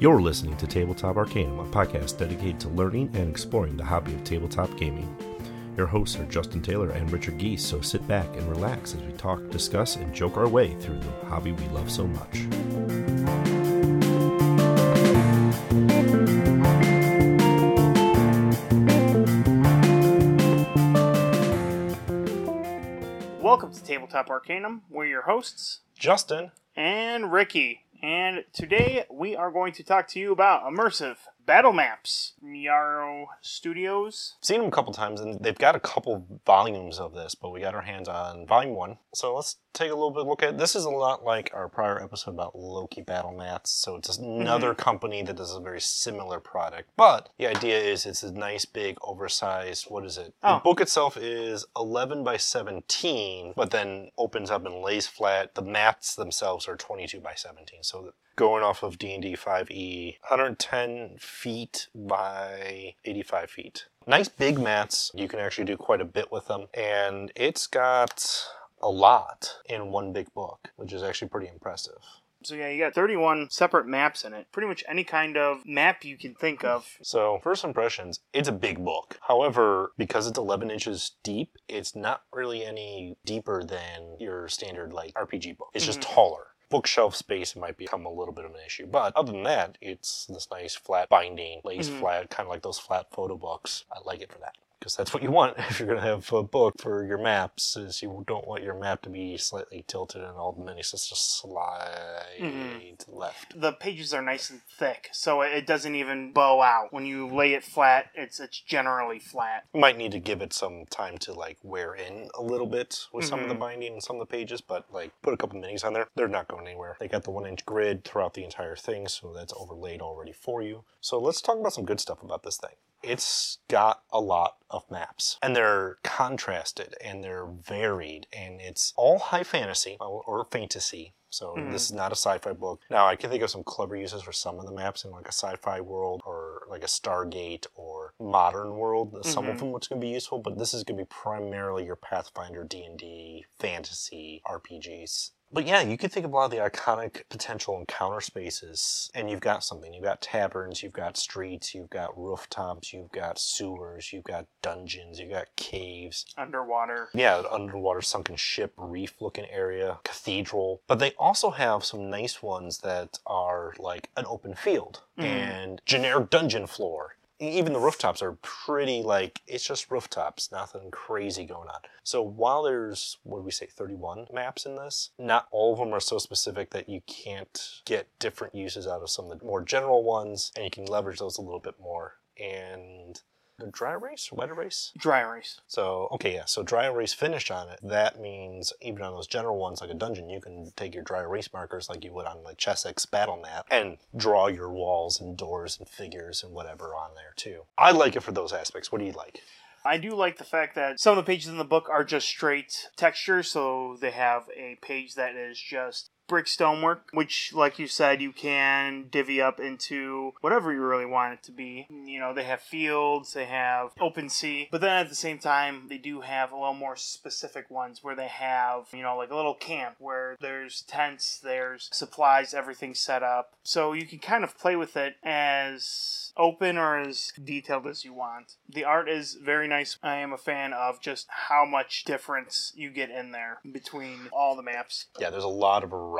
You're listening to Tabletop Arcanum, a podcast dedicated to learning and exploring the hobby of tabletop gaming. Your hosts are Justin Taylor and Richard Geese, so sit back and relax as we talk, discuss, and joke our way through the hobby we love so much. Welcome to Tabletop Arcanum. We're your hosts, Justin, and Ricky. And today we are going to talk to you about immersive battle maps Yarrow Studios. seen them a couple times, and they've got a couple volumes of this, but we got our hands on volume one. So let's take a little bit look at. This is a lot like our prior episode about Loke battle mats. So it's just mm-hmm. another company that does a very similar product, but the idea is it's a nice big oversized. What is it? Oh. The book itself is 11 by 17, but then opens up and lays flat. The mats themselves are 22 by 17. So going off of D&D 5e, 110 feet by 85 feet. Nice big mats. You can actually do quite a bit with them. And it's got a lot in one big book, which is actually pretty impressive. So yeah, you got 31 separate maps in it. Pretty much any kind of map you can think of. So, first impressions, it's a big book. However, because it's 11 inches deep, it's not really any deeper than your standard like RPG book. It's just mm-hmm. taller. Bookshelf space might become a little bit of an issue, but other than that, it's this nice flat binding, lays mm-hmm. flat, kind of like those flat photo books. I like it for that because that's what you want if you're going to have a book for your maps. Is you don't want your map to be slightly tilted and all the minis just slide to the left. The pages are nice and thick, so it doesn't even bow out. When you lay it flat, it's it's generally flat. might need to give it some time to like wear in a little bit with some of the mm-hmm. binding and some of the pages, but like put a couple minis on there. They're not going anywhere. They got the one inch grid throughout the entire thing, so that's overlaid already for you. So let's talk about some good stuff about this thing. It's got a lot of maps, and they're contrasted and they're varied, and it's all high fantasy or, or fantasy. So hmm. this is not a sci-fi book. Now I can think of some clever uses for some of the maps in like a sci-fi world or like a Stargate or modern world. Some of mm-hmm. them which can be useful, but this is going to be primarily your Pathfinder, D and D, fantasy RPGs. But yeah, you could think of a lot of the iconic potential encounter spaces, and you've got something. You've got taverns, you've got streets, you've got rooftops, you've got sewers, you've got dungeons, you've got caves. Underwater. Yeah, underwater sunken ship, reef looking area, cathedral. But they also have some nice ones that are like an open field mm. and generic dungeon floor. Even the rooftops are pretty like it's just rooftops, nothing crazy going on. So while there's what do we say, 31 maps in this, not all of them are so specific that you can't get different uses out of some of the more general ones, and you can leverage those a little bit more. And dry erase, wet erase, Dry erase. so, okay, yeah, so dry erase finish on it. That means even on those general ones like a dungeon, you can take your dry erase markers like you would on the Chessex battle map and draw your walls and doors and figures and whatever on there too. I like it for those aspects. What do you like? I do like the fact that some of the pages in the book are just straight texture, so they have a page that is just brick stonework, which, like you said, you can divvy up into whatever you really want it to be. You know, they have fields, they have open sea, but then at the same time, they do have a little more specific ones where they have, you know, like a little camp where there's tents, there's supplies, everything set up. So you can kind of play with it as open or as detailed as you want. The art is very nice. I am a fan of just how much difference you get in there between all the maps. Yeah, there's a lot of variety.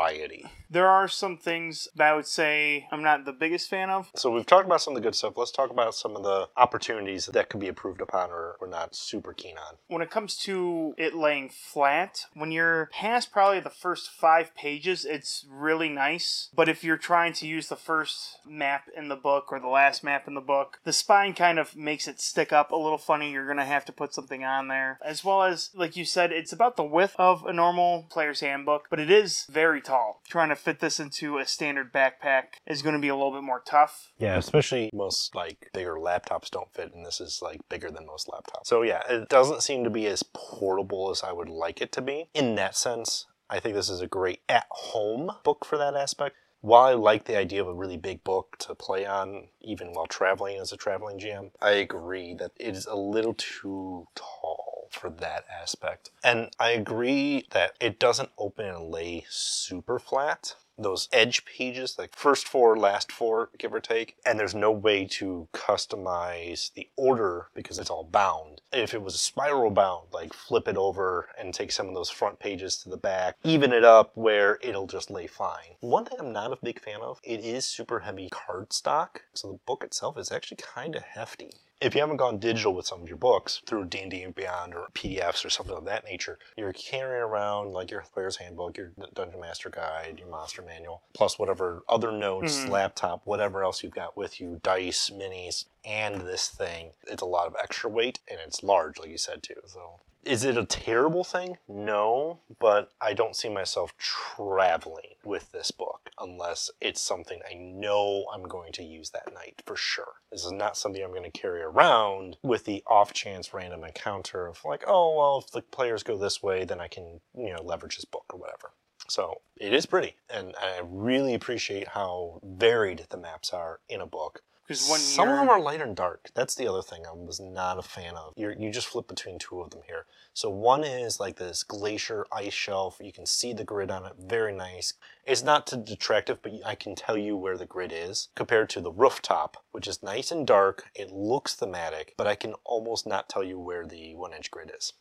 There are some things that I would say I'm not the biggest fan of. So we've talked about some of the good stuff. Let's talk about some of the opportunities that could be improved upon or we're not super keen on. When it comes to it laying flat, when you're past probably the first five pages, it's really nice. But if you're trying to use the first map in the book or the last map in the book, the spine kind of makes it stick up a little funny. You're going to have to put something on there. As well as, like you said, it's about the width of a normal player's handbook, but it is very tall. Trying to fit this into a standard backpack is going to be a little bit more tough. Yeah, especially most like bigger laptops don't fit, and this is like bigger than most laptops. So yeah, it doesn't seem to be as portable as I would like it to be. In that sense, I think this is a great at-home book for that aspect. While I like the idea of a really big book to play on, even while traveling as a traveling GM, I agree that it is a little too tall for that aspect. And I agree that it doesn't open and lay super flat. those edge pages, like first four, last four, give or take, and there's no way to customize the order because it's all bound. If it was a spiral bound, like flip it over and take some of those front pages to the back, even it up where it'll just lay fine. One thing I'm not a big fan of, it is super heavy cardstock, so the book itself is actually kind of hefty if you haven't gone digital with some of your books through D&D and Beyond or PDFs or something of that nature, you're carrying around like your player's handbook, your Dungeon Master Guide, your Monster Manual, plus whatever other notes, mm-hmm. laptop, whatever else you've got with you, dice, minis, and this thing. It's a lot of extra weight and it's large, like you said too. So is it a terrible thing? No, but I don't see myself traveling with this book unless it's something I know I'm going to use that night for sure. This is not something I'm going to carry around with the off chance random encounter of like, oh, well, if the players go this way, then I can, you know, leverage this book or whatever. So it is pretty, and I really appreciate how varied the maps are in a book. One some year... of them are light and dark. That's the other thing I was not a fan of. you you just flip between two of them here. So one is like this glacier ice shelf. You can see the grid on it. Very nice. It's not too detractive, but I can tell you where the grid is compared to the rooftop, which is nice and dark. It looks thematic, but I can almost not tell you where the one inch grid is.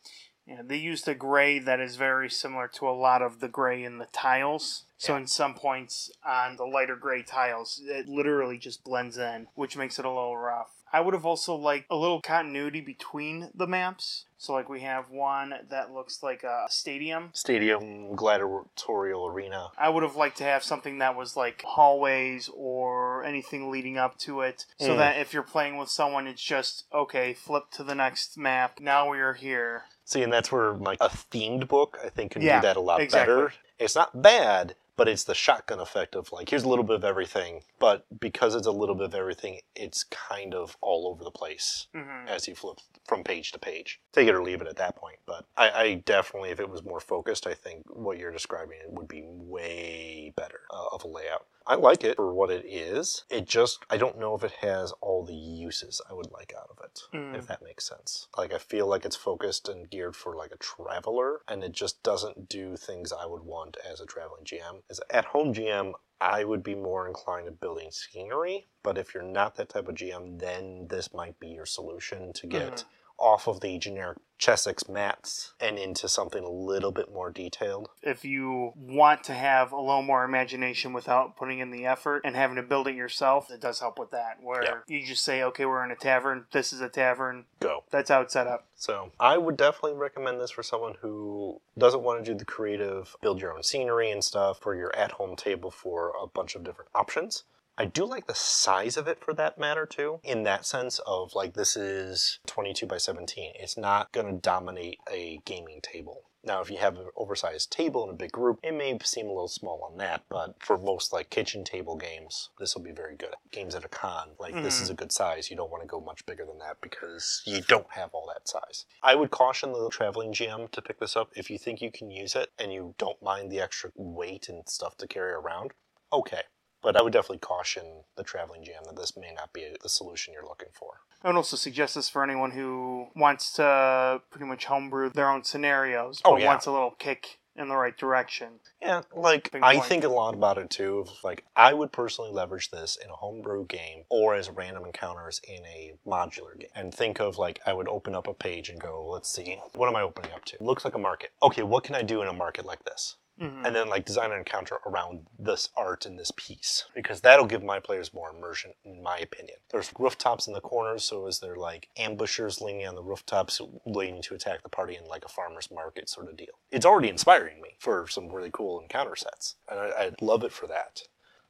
Yeah, they used a gray that is very similar to a lot of the gray in the tiles. So in some points on the lighter gray tiles, it literally just blends in, which makes it a little rough. I would have also liked a little continuity between the maps. So like we have one that looks like a stadium. Stadium, gladiatorial arena. I would have liked to have something that was like hallways or anything leading up to it. So mm. that if you're playing with someone it's just okay, flip to the next map. Now we are here. See, and that's where like a themed book I think can yeah, do that a lot exactly. better. It's not bad, but it's the shotgun effect of like here's a little bit of everything but because it's a little bit of everything it's kind of all over the place mm-hmm. as you flip from page to page take it or leave it at that point but I, I, definitely if it was more focused i think what you're describing would be way better uh, of a layout I like it for what it is. It just, I don't know if it has all the uses I would like out of it, mm. if that makes sense. Like, I feel like it's focused and geared for like a traveler, and it just doesn't do things I would want as a traveling GM. As at home GM, I would be more inclined to building scenery, but if you're not that type of GM, then this might be your solution to get. Mm off of the generic Chessex mats and into something a little bit more detailed. If you want to have a little more imagination without putting in the effort and having to build it yourself, it does help with that. Where yeah. you just say, okay, we're in a tavern, this is a tavern, go. That's how it's set up. So I would definitely recommend this for someone who doesn't want to do the creative, build your own scenery and stuff for your at home table for a bunch of different options. I do like the size of it for that matter too, in that sense of like this is 22 by 17. It's not going to dominate a gaming table. Now, if you have an oversized table in a big group, it may seem a little small on that, but for most like kitchen table games, this will be very good. Games at a con, like mm-hmm. this is a good size. You don't want to go much bigger than that because you don't have all that size. I would caution the traveling GM to pick this up if you think you can use it and you don't mind the extra weight and stuff to carry around. Okay, but I would definitely caution the traveling GM that this may not be the solution you're looking for. I would also suggest this for anyone who wants to pretty much homebrew their own scenarios, oh, but oh, yeah. wants a little kick in the right direction. Yeah, like I think a lot about it too. Like I would personally leverage this in a homebrew game or as random encounters in a modular game. And think of like I would open up a page and go, let's see, what am I opening up to? looks like a market. Okay, what can I do in a market like this? Mm-hmm. and then like design an encounter around this art and this piece because that'll give my players more immersion in my opinion there's rooftops in the corners so is there like ambushers leaning on the rooftops waiting to attack the party in like a farmer's market sort of deal it's already inspiring me for some really cool encounter sets and I, i'd love it for that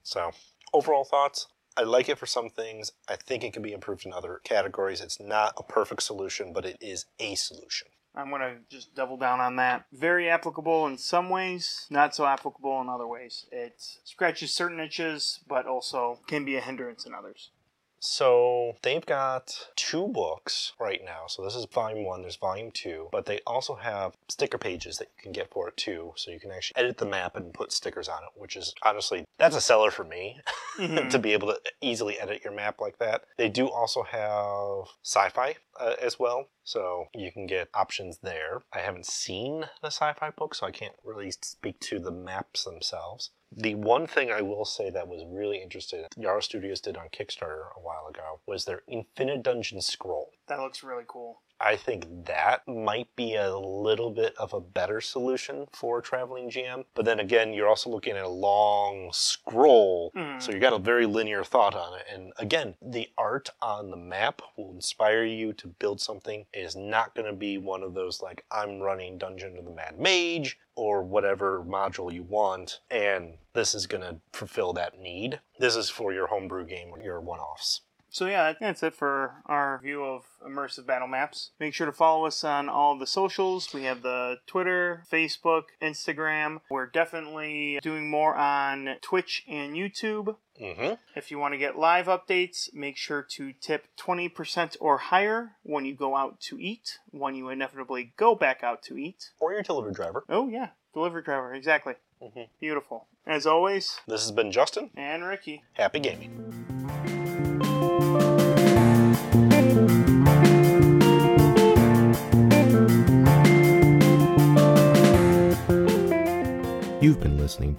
so overall thoughts I like it for some things. I think it can be improved in other categories. It's not a perfect solution, but it is a solution. I'm going to just double down on that. Very applicable in some ways, not so applicable in other ways. It scratches certain itches, but also can be a hindrance in others. So they've got two books right now. So this is volume one, there's volume two, but they also have sticker pages that you can get for it too. So you can actually edit the map and put stickers on it, which is honestly, that's a seller for me mm-hmm. to be able to easily edit your map like that. They do also have sci fi uh, as well. So you can get options there. I haven't seen the sci fi book, so I can't really speak to the maps themselves. The one thing I will say that was really interesting, Yarrow Studios did on Kickstarter a while ago, was their Infinite Dungeon Scroll. That looks really cool. I think that might be a little bit of a better solution for a traveling GM. But then again, you're also looking at a long scroll, Mm. so you got a very linear thought on it. And again, the art on the map will inspire you to build something. It is not going to be one of those like I'm running Dungeon of the Mad Mage or whatever module you want, and this is going to fulfill that need. This is for your homebrew game, your one-offs. So yeah, that's it for our view of immersive battle maps. Make sure to follow us on all the socials. We have the Twitter, Facebook, Instagram. We're definitely doing more on Twitch and YouTube. Mm-hmm. If you want to get live updates, make sure to tip 20% or higher when you go out to eat, when you inevitably go back out to eat. Or your delivery driver. Oh, yeah, delivery driver, exactly. Mhm. Beautiful. As always, This has been Justin. and Ricky. Happy gaming.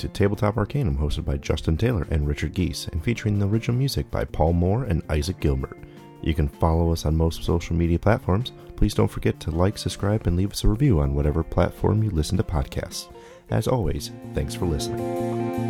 To Tabletop Arcanum, hosted by Justin Taylor and Richard Geese, and featuring the original music by Paul Moore and Isaac Gilbert. You can follow us on most social media platforms. Please don't forget to like, subscribe, and leave us a review on whatever platform you listen to podcasts. As always, thanks for listening.